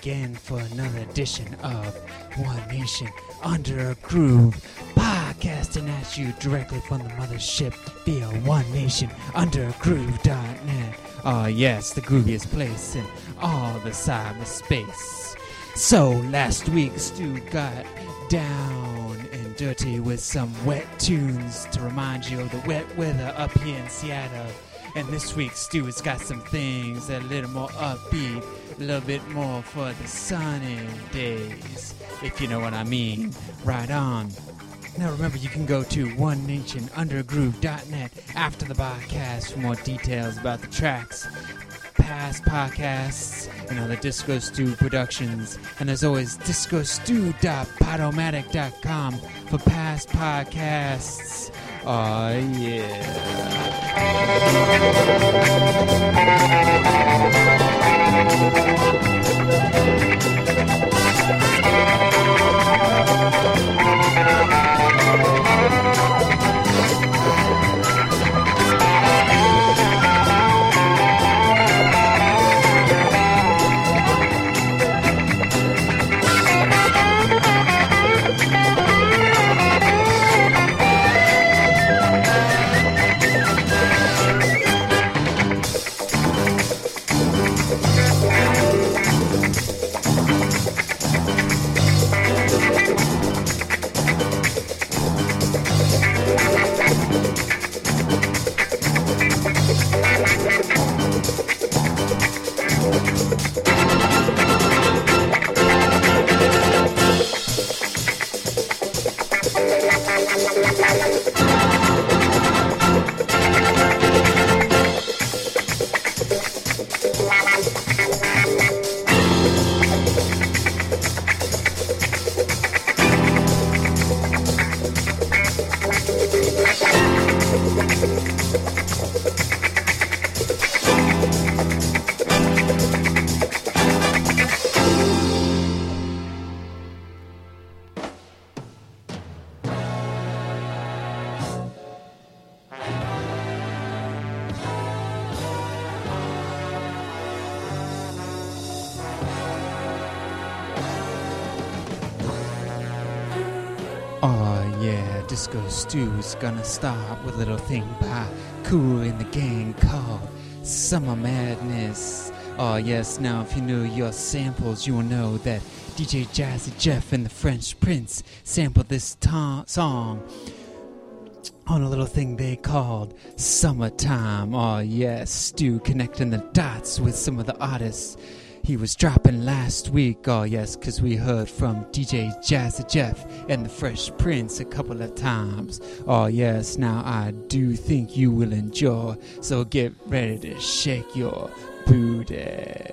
Again for another edition of One Nation Under a Groove, podcasting at you directly from the mothership via One Nation Under a Groove.net. Oh, ah, yes, the grooviest place in all the cyberspace. So, last week, Stu got down and dirty with some wet tunes to remind you of the wet weather up here in Seattle. And this week, Stu has got some things that are a little more upbeat, a little bit more for the sunny days, if you know what I mean. Right on. Now remember, you can go to onenationundergroove.net after the podcast for more details about the tracks, past podcasts, and other Disco Stew productions. And as always, discostew.podomatic.com for past podcasts. Oh Oh Disco Stew's gonna start with a little thing by Kool and the Gang called Summer Madness. Oh yes, now if you know your samples, you will know that DJ Jazzy Jeff and the Fresh Prince sampled this ta- song on a little thing they called Summertime. Oh yes, Stu connecting the dots with some of the artists he was dropping last week. Oh, yes, because we heard from DJ Jazzy Jeff and the Fresh Prince a couple of times. Oh, yes, now I do think you will enjoy. So get ready to shake your booty.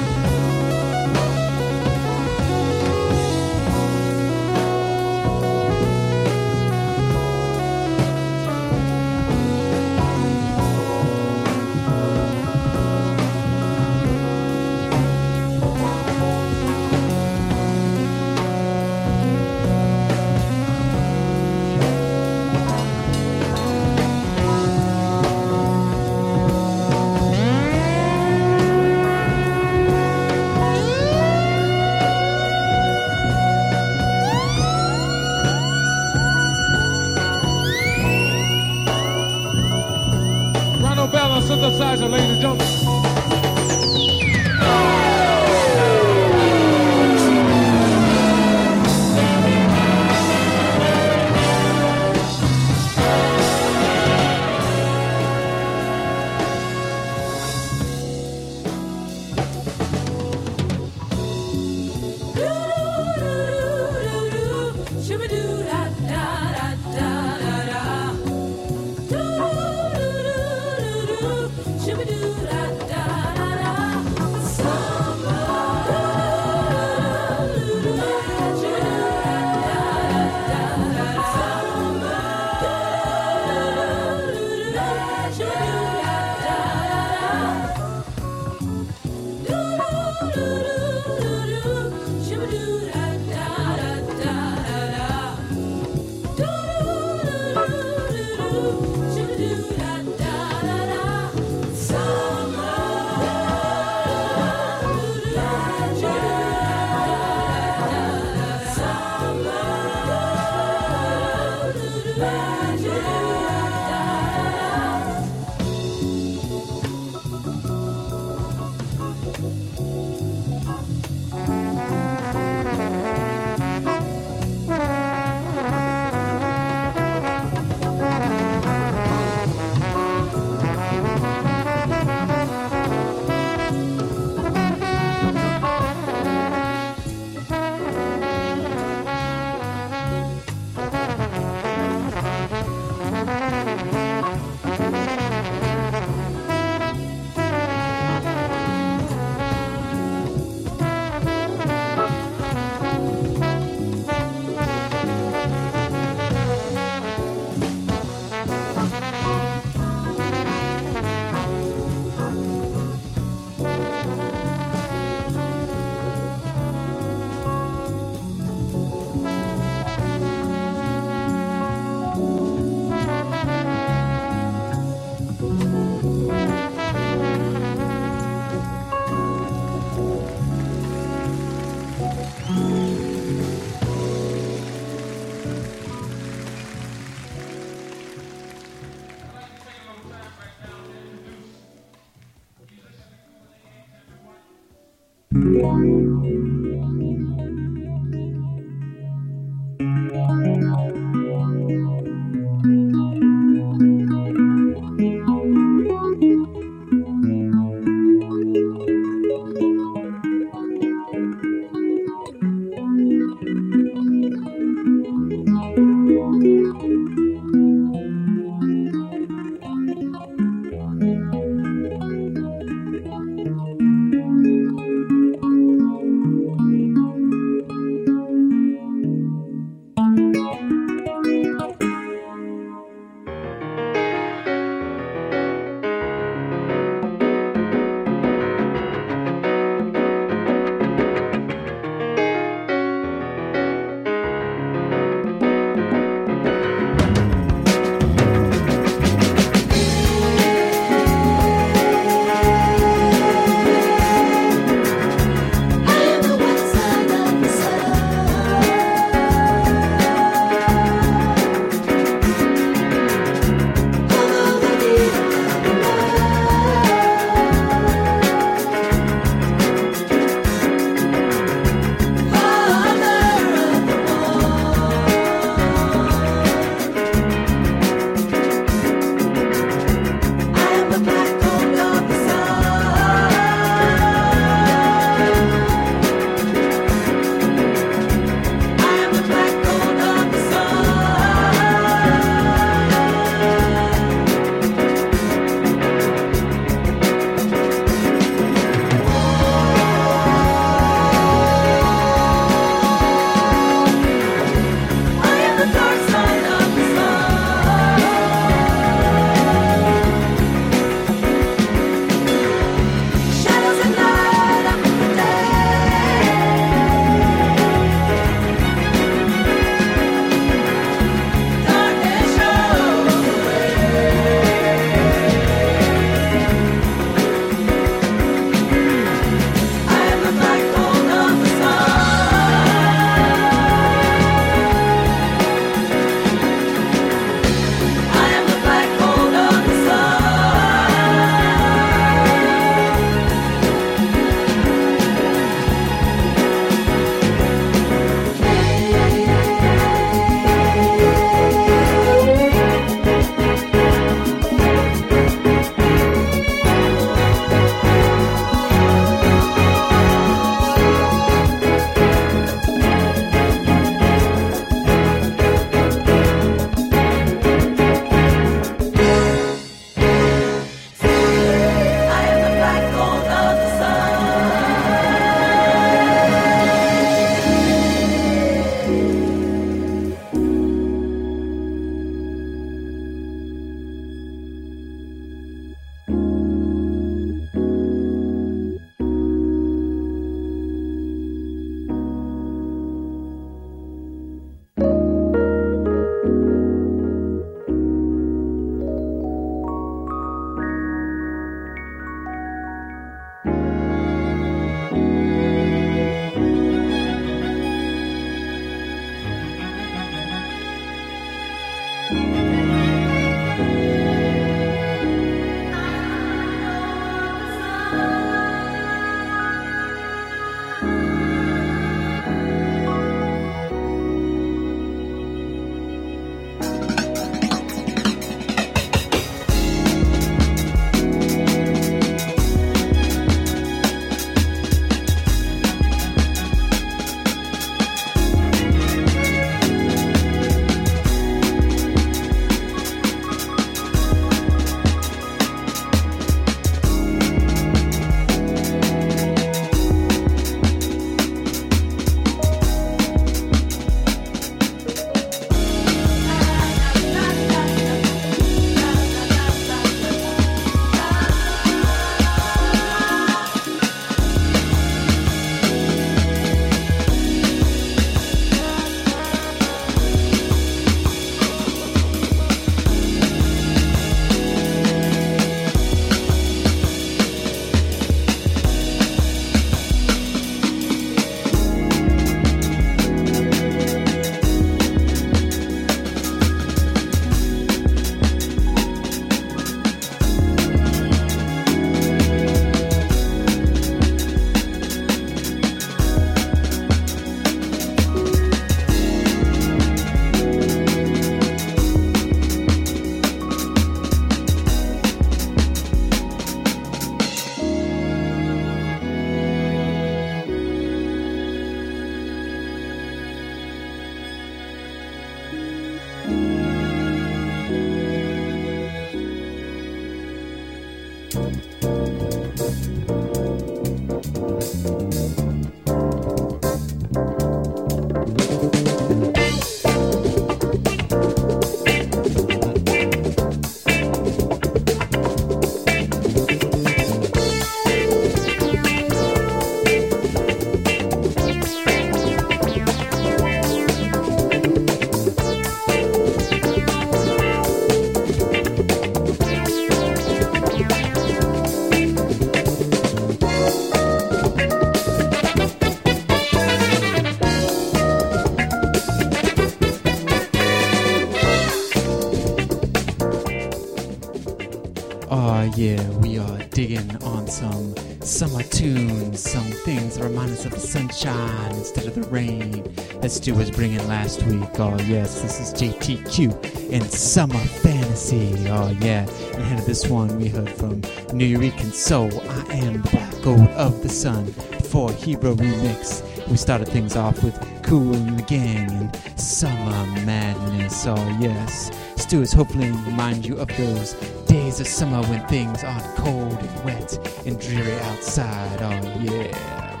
Yeah, we are digging on some summer tunes, some things that remind us of the sunshine instead of the rain that Stu was bringing last week. Oh, yes, this is JTQ and Summer Fantasy. Oh, yeah. And ahead of this one, we heard from New Nuyorican Soul, I Am the Black Gold of the Sun, 4 Hero Remix. We started things off with Kool and the Gang and Summer Madness. Oh, yes. Stu is hopefully remind you of those days of summer when things aren't cold and wet and dreary outside. Oh, yeah.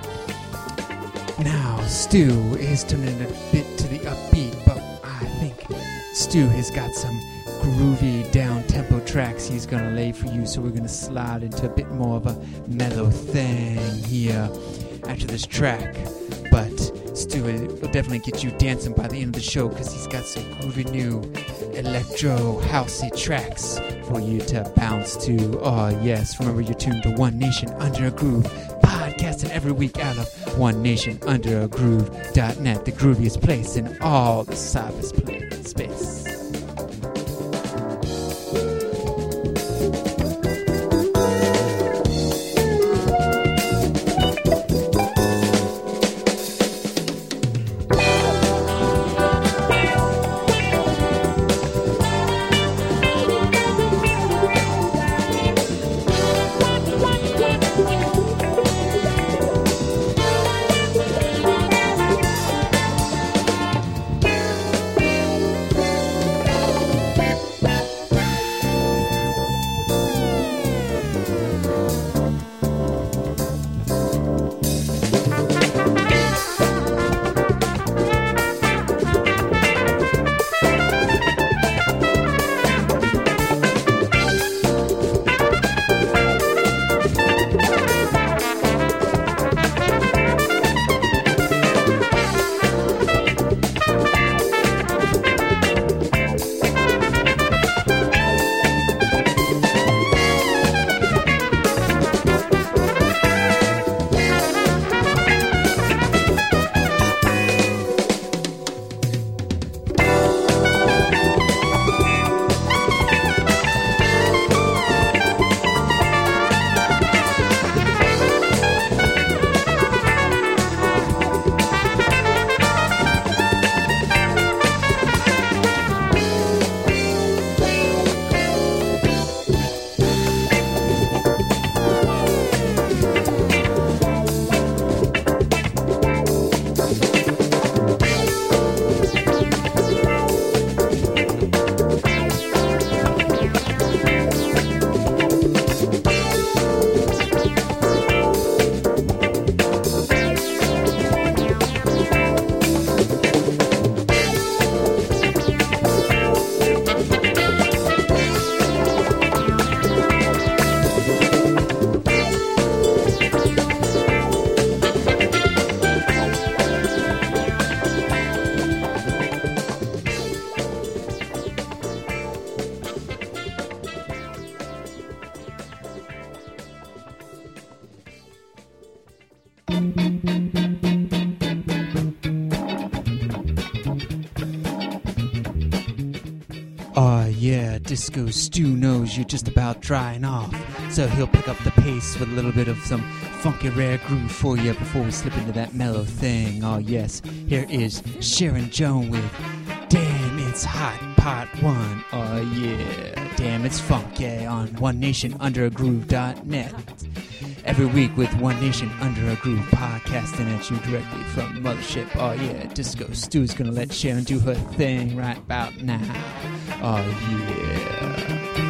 Now, Stu is turning a bit to the upbeat, but I think Stu has got some groovy down tempo tracks he's gonna lay for you, so we're gonna slide into a bit more of a mellow thing here after this track. But Stu will definitely get you dancing by the end of the show because he's got some groovy new electro housey tracks for you to bounce to. Oh, yes, remember you're tuned to One Nation Under a Groove, podcasting every week out of One Nation Under a Groove.net, the grooviest place in all the cyberspace Disco Stu knows you're just about drying off, so he'll pick up the pace with a little bit of some funky rare groove for you before we slip into that mellow thing. Oh yes, here is Sharon Jones with Damn It's Hot Part 1. Oh yeah, Damn It's Funky on One Nation Under a Groove.net. Every week with One Nation Under a Groove podcasting at you directly from Mothership. Oh yeah, Disco Stu's gonna let Sharon do her thing right about now. Oh yeah.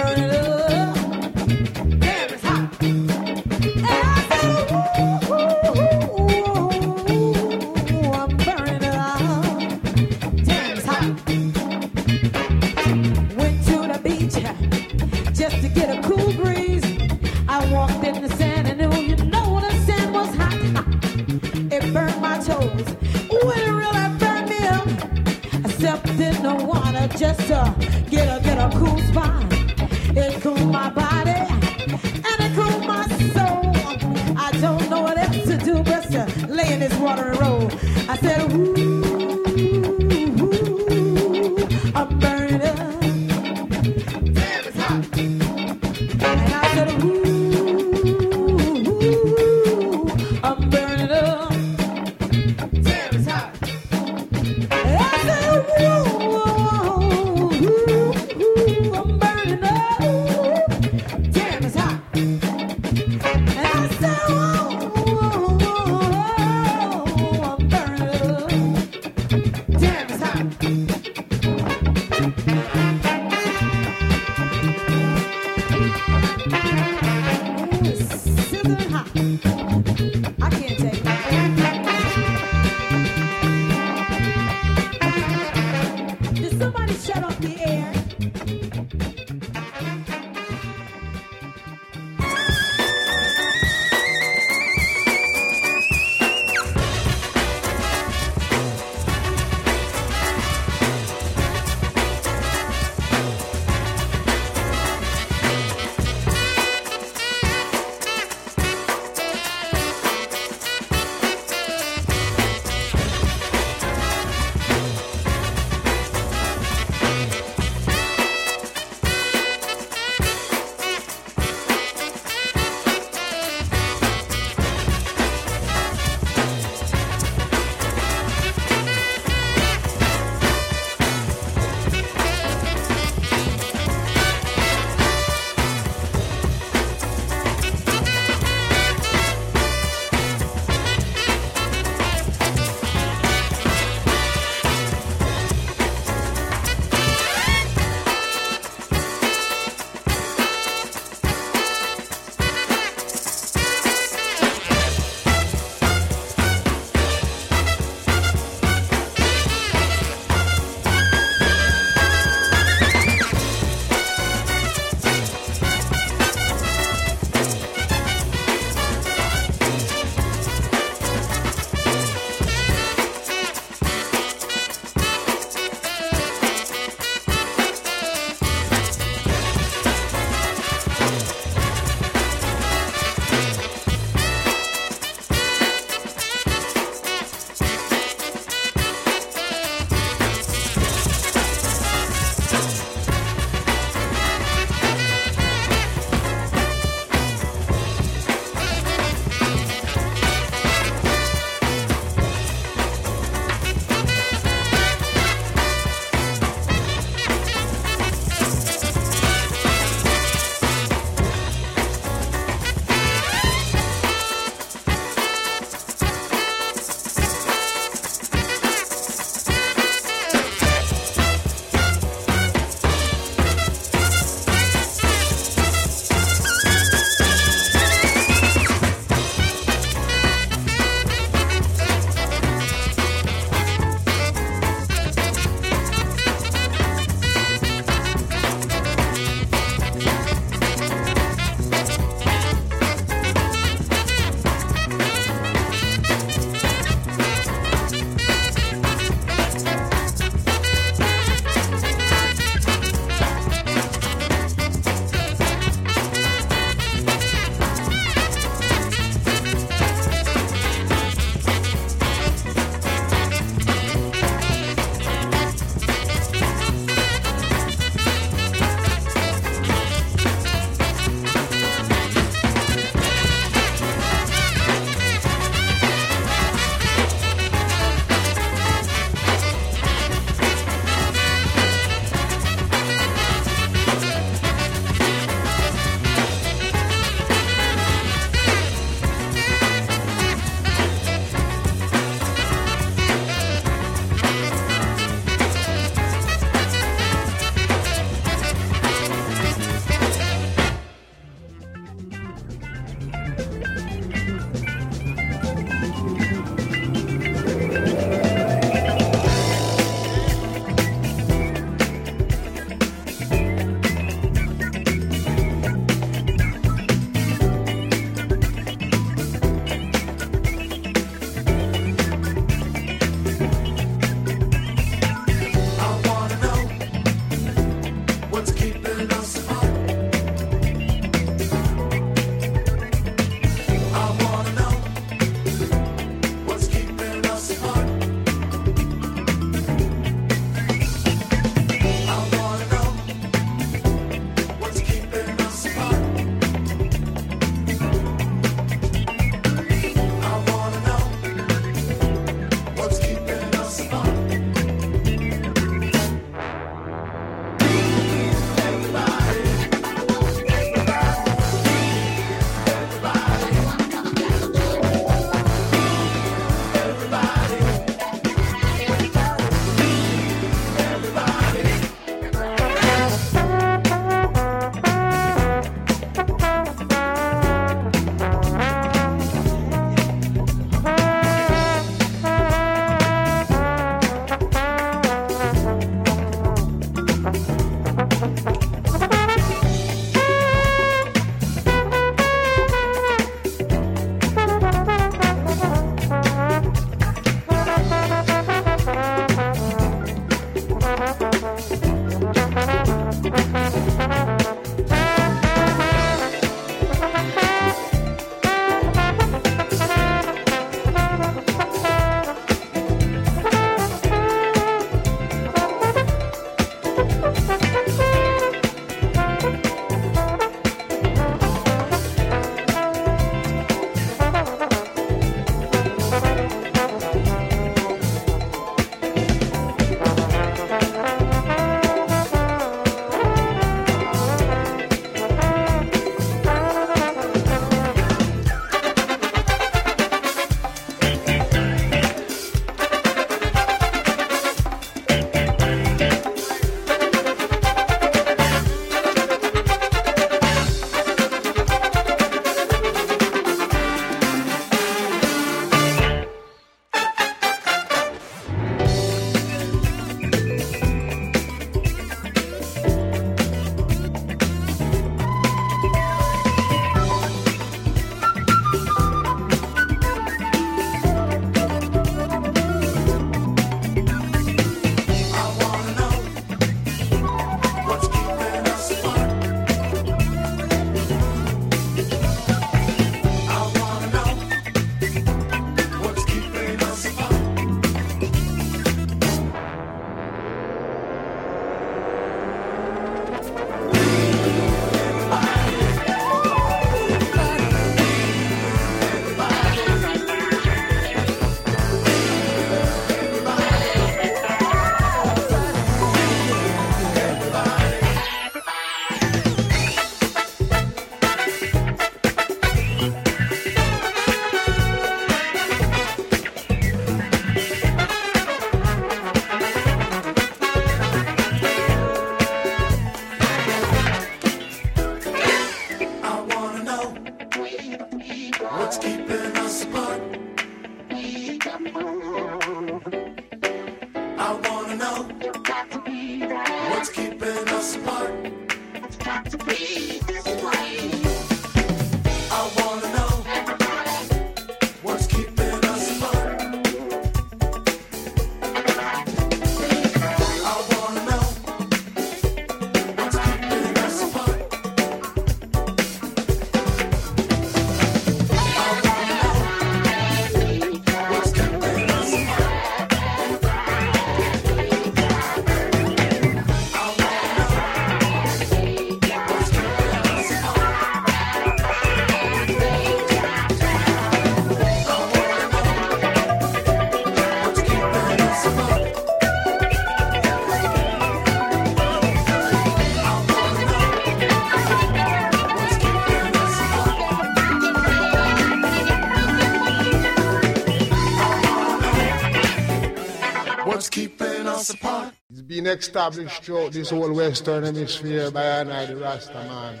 Keeping us apart. It's been established throughout this whole Western Hemisphere by an the Rasta man.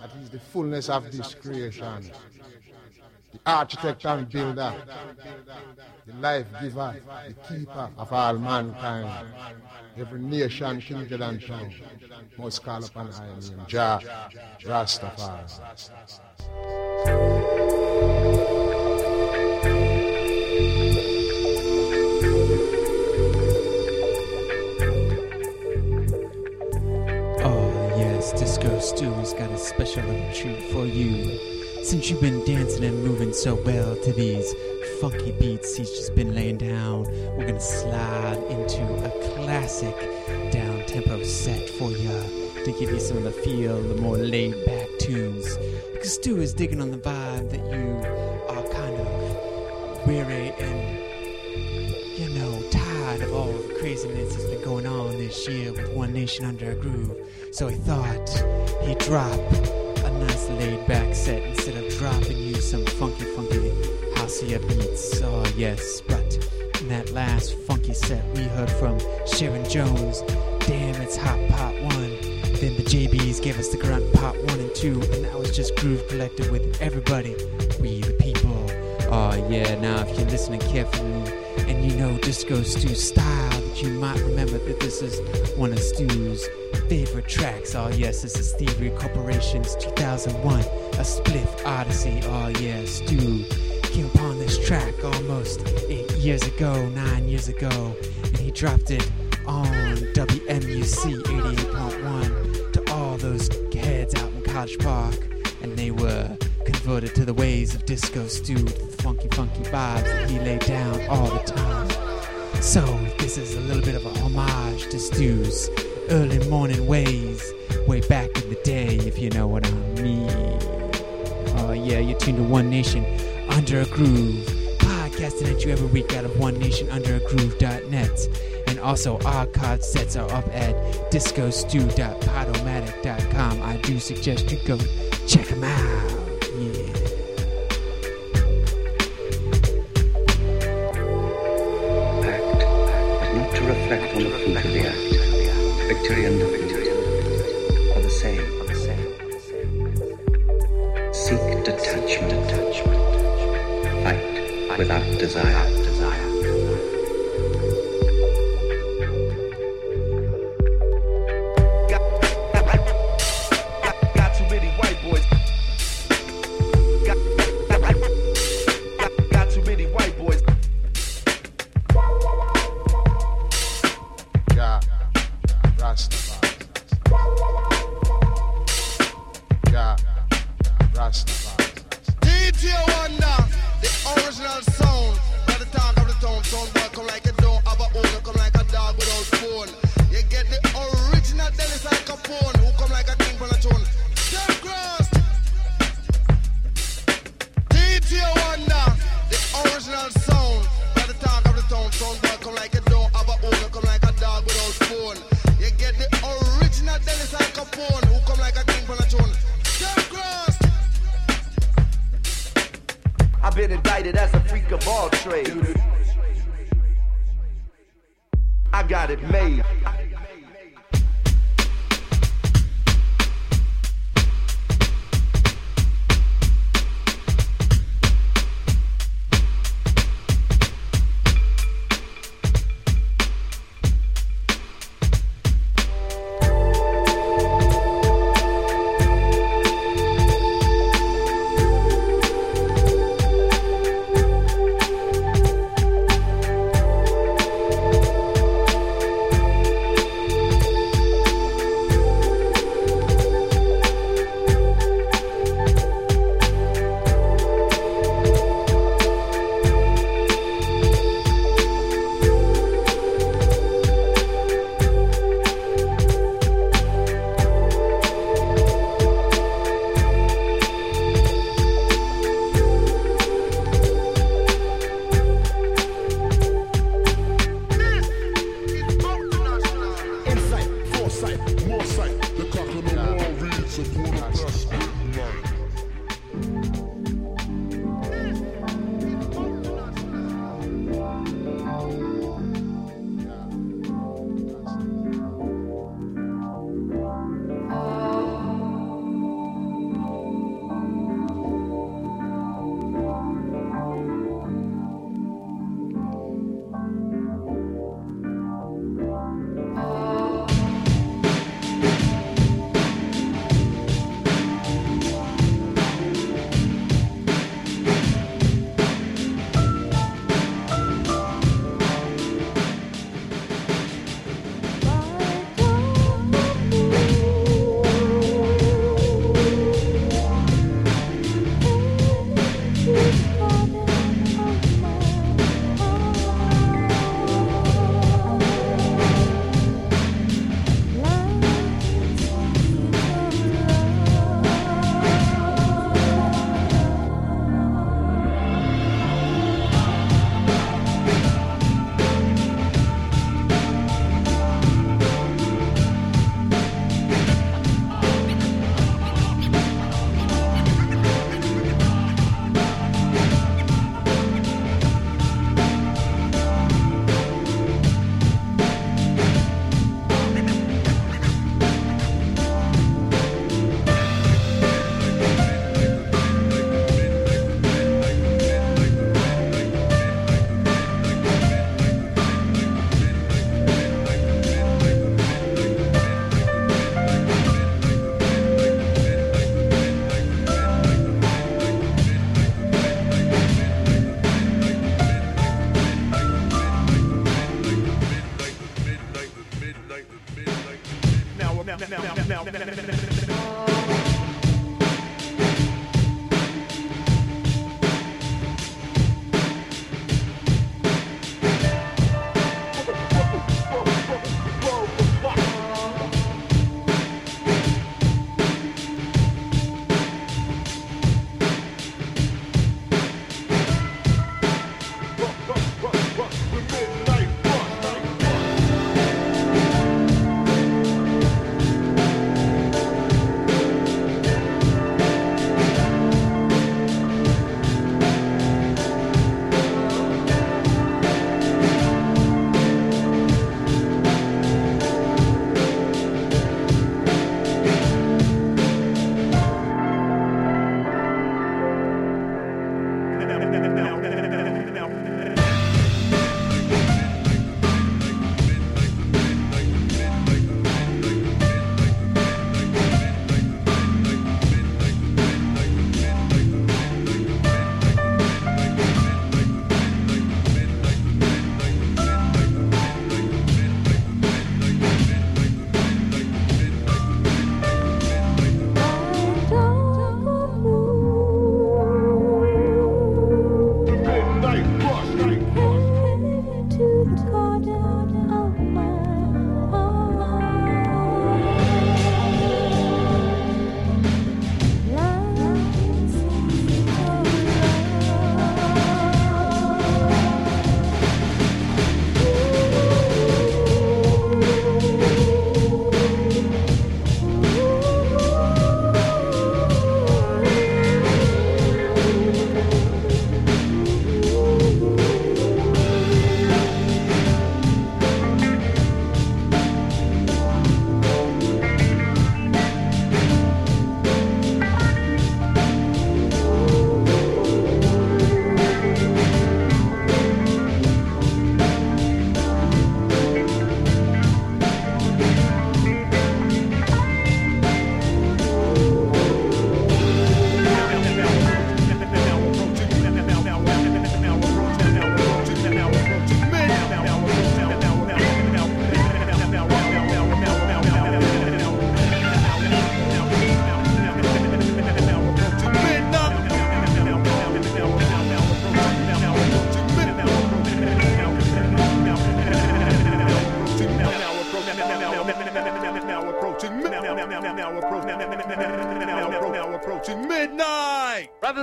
That is the fullness of this creation. The architect and builder, the life giver, the keeper of all mankind. Every nation, kindred and tongue must call upon I name Jah Rastafari. Disco Stew's got a special little treat for you. Since you've been dancing and moving so well to these funky beats he's just been laying down, we're gonna slide into a classic down tempo set for you to give you some of the feel, the more laid back tunes. Because Stu is digging on the vibe that you are kind of weary and craziness that's been going on this year with One Nation Under a Groove. So he thought he'd drop a nice laid back set instead of dropping you some funky, funky houseier beats. Oh, yes, but in that last funky set, we heard from Sharon Jones, Damn It's Hot Part 1. Then the JBs gave us the grunt part 1 and 2, and that was just Groove Collective with everybody. We the people. Oh, yeah, now if you're listening carefully, and you know Disco Stew's style, you might remember that this is one of Stu's favorite tracks. Oh yes, this is Thievery Corporation's 2001, a spliff odyssey. Oh yeah, Stu came upon this track almost eight years ago, nine years ago, and he dropped it on WMUC 88.1 to all those heads out in College Park, and they were converted to the ways of Disco Stew, the funky, funky vibes that he laid down all the time. So, this is a little bit of a homage to Stew's early morning ways, way back in the day, if you know what I mean. Oh, yeah, you're tuned to One Nation Under a Groove, podcasting at you every week out of OneNationUnderAGroove.net. And also, our card sets are up at discostew.podomatic.com. I do suggest you go check them out. Victory and defeat are the same. Seek detachment, detachment, fight without desire.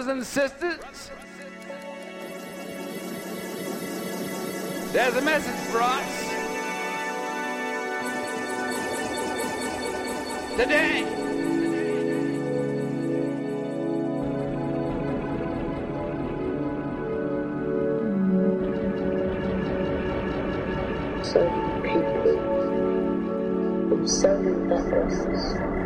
Brothers and sisters, there's a message for us. Today. so many people from so many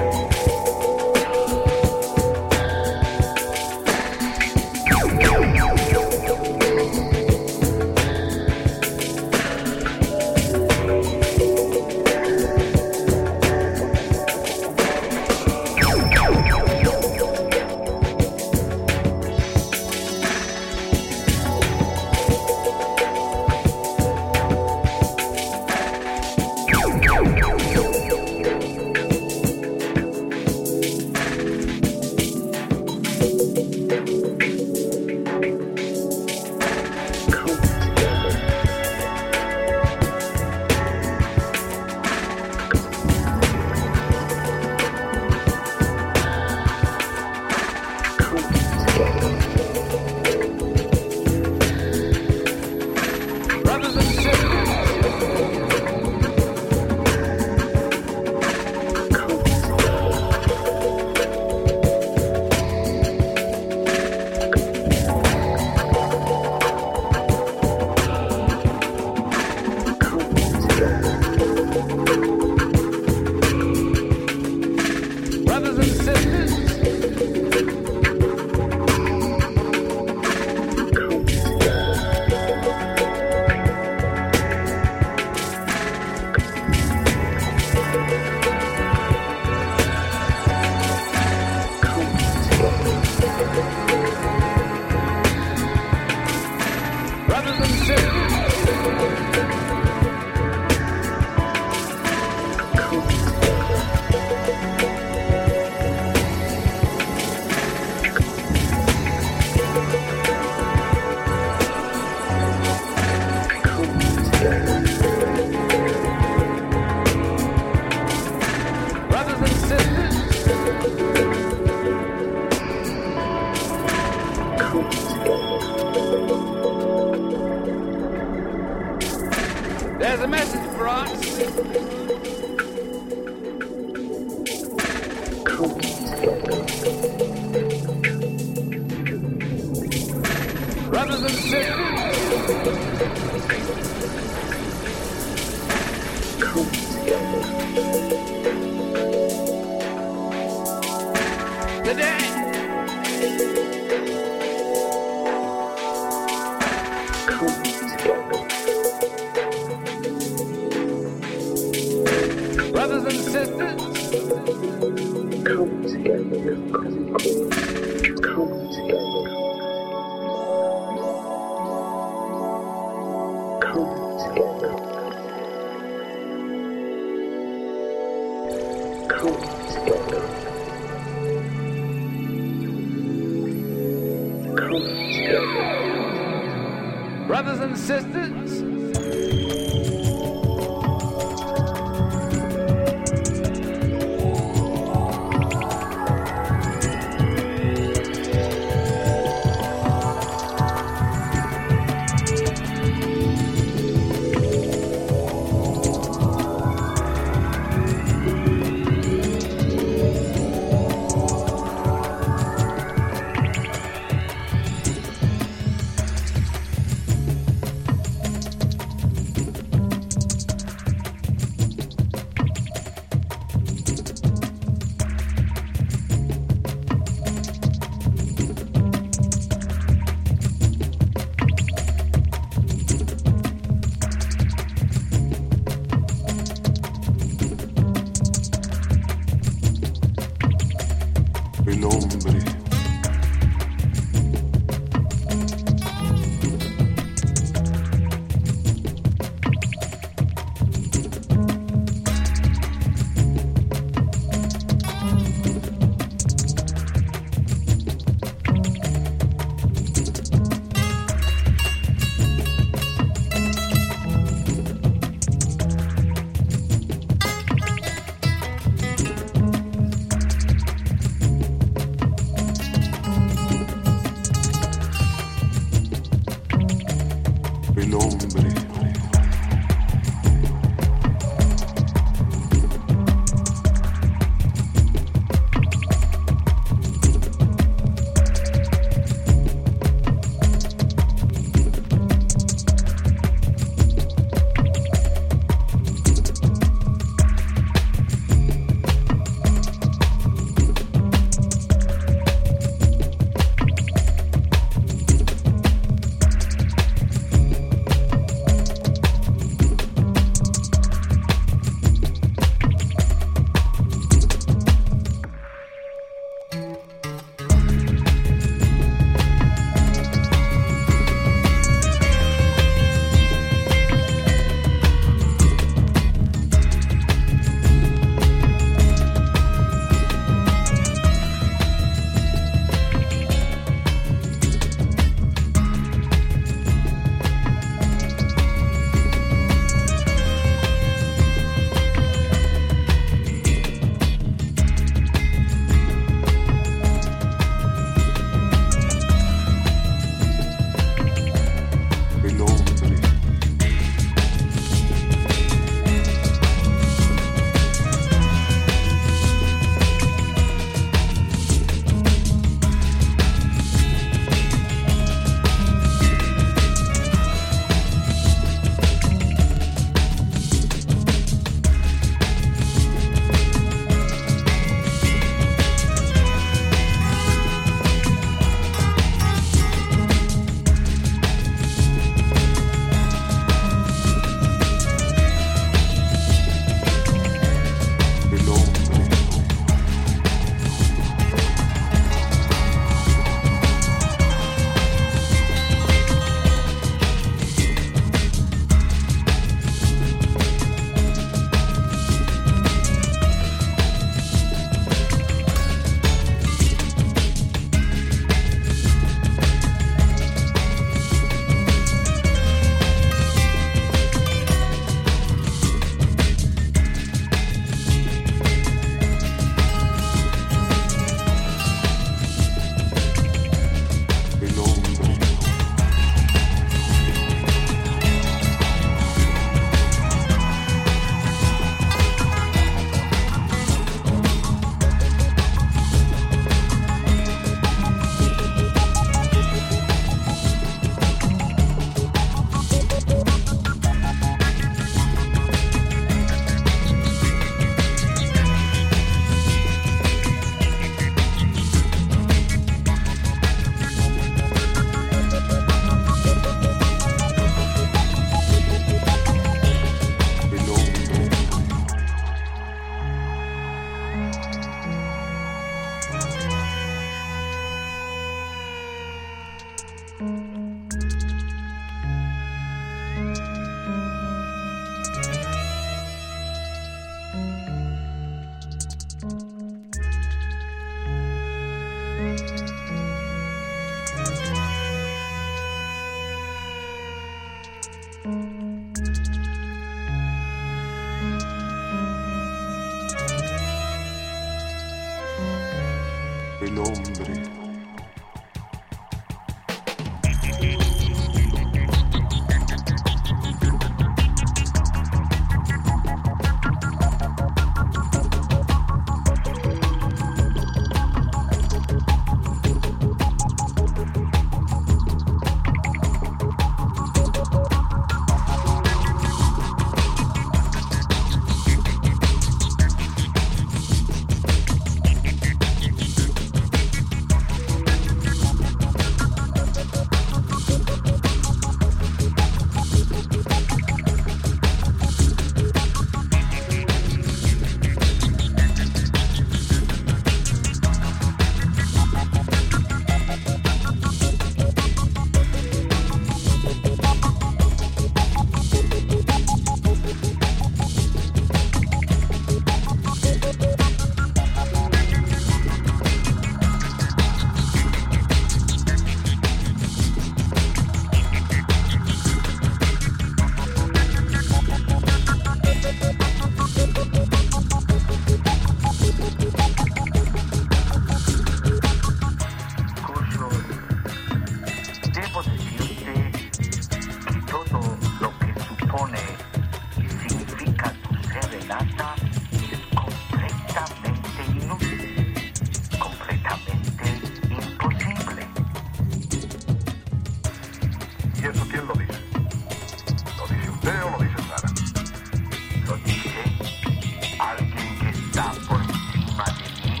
está por encima de mí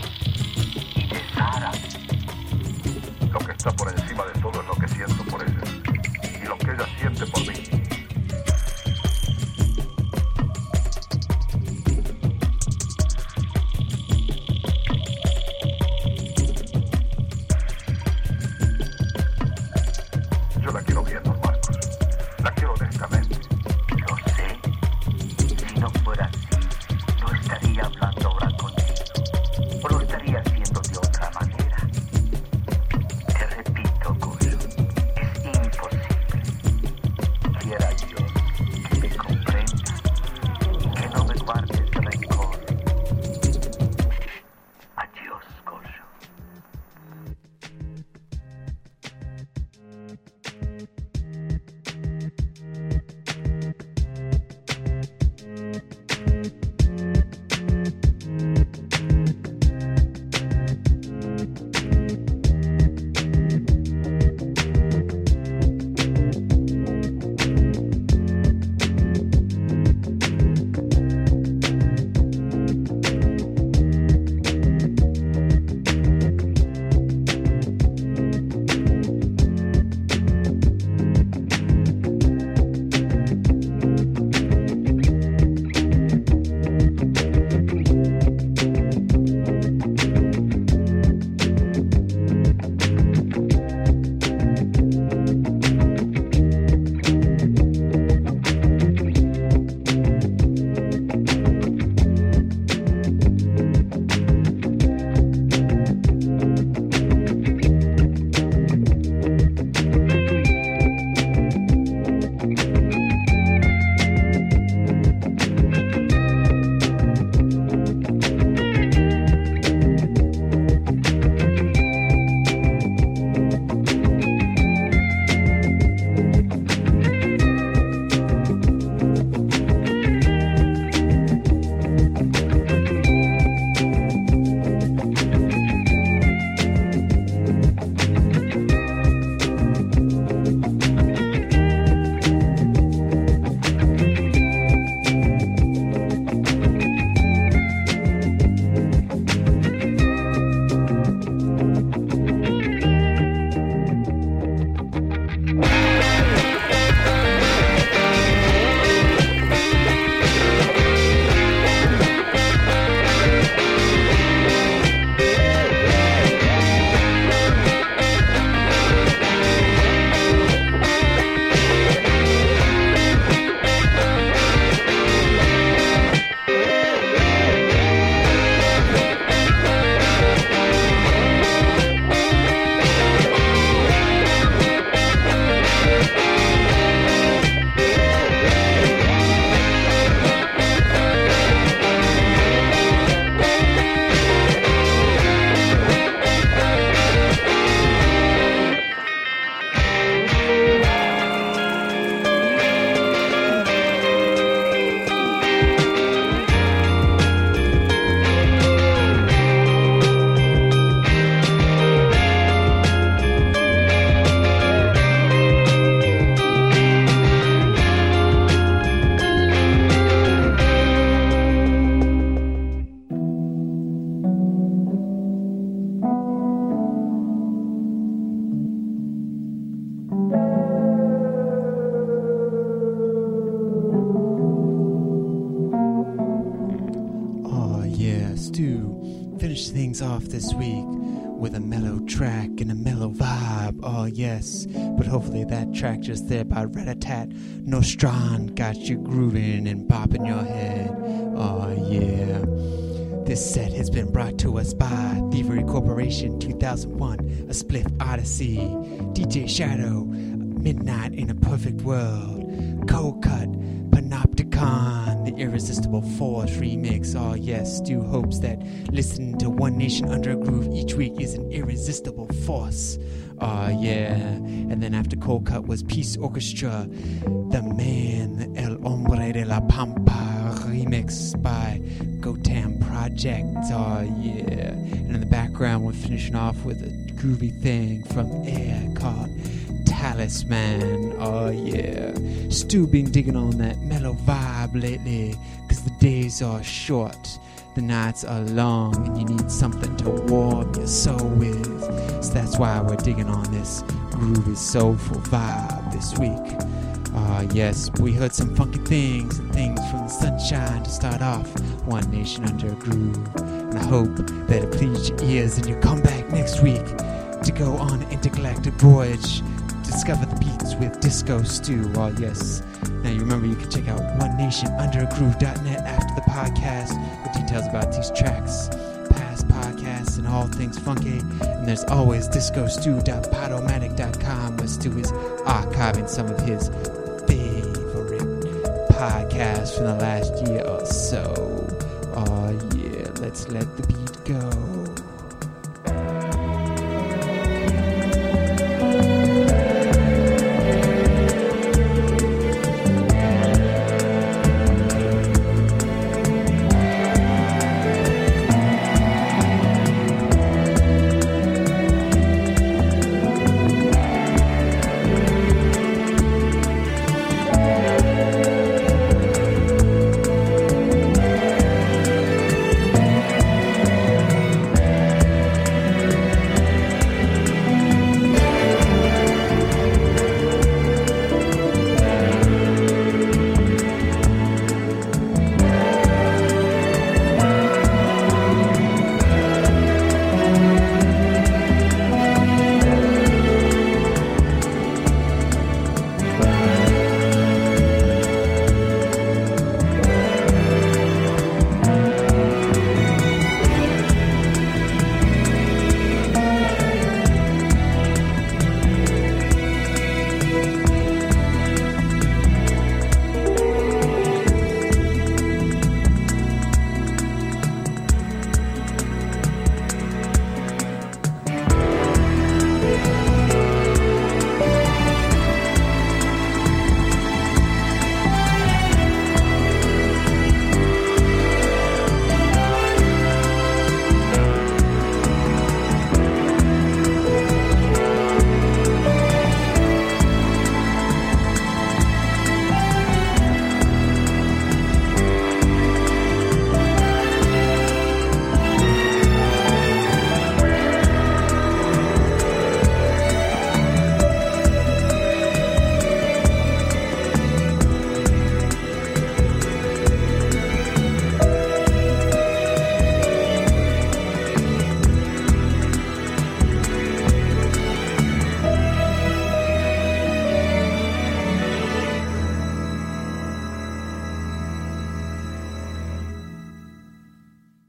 y de Sara. Lo que está por encima. Things off this week with a mellow track and a mellow vibe. Oh, yes. But hopefully that track just there by Ratatat Nostrand got you grooving and bopping your head. Oh, yeah. This set has been brought to us by Thievery Corporation 2001, A Spliff Odyssey, DJ Shadow, Midnight in a Perfect World, Coldcut, Panopticon, The Irresistible Force remix. Oh, ah, yes, Stu hopes that listening to One Nation Under a Groove each week is an irresistible force. Oh, yeah. And then after Coldcut was Peace Orchestra, The Man, El Hombre de la Pampa remix by Gotan Project. Oh, yeah. And in the background, we're finishing off with a groovy thing from Air called Talisman. Oh, yeah. Stu been digging on that mellow vibe lately because the days are short. The nights are long and you need something to warm your soul with. So that's why we're digging on this groovy, soulful vibe this week. Ah, yes, we heard some funky things and things from the sunshine to start off. One Nation Under a Groove. And I hope that it pleased your ears and you come back next week to go on an intergalactic voyage. Discover the beats with Disco Stew. Oh, yes. Now, you remember you can check out OneNationUnderAGroove.net after the podcast with details about these tracks, past podcasts, and all things funky. And there's always DiscoStew.podomatic.com where Stu is archiving some of his favorite podcasts from the last year or so. Oh, yeah. Let's let the beat go.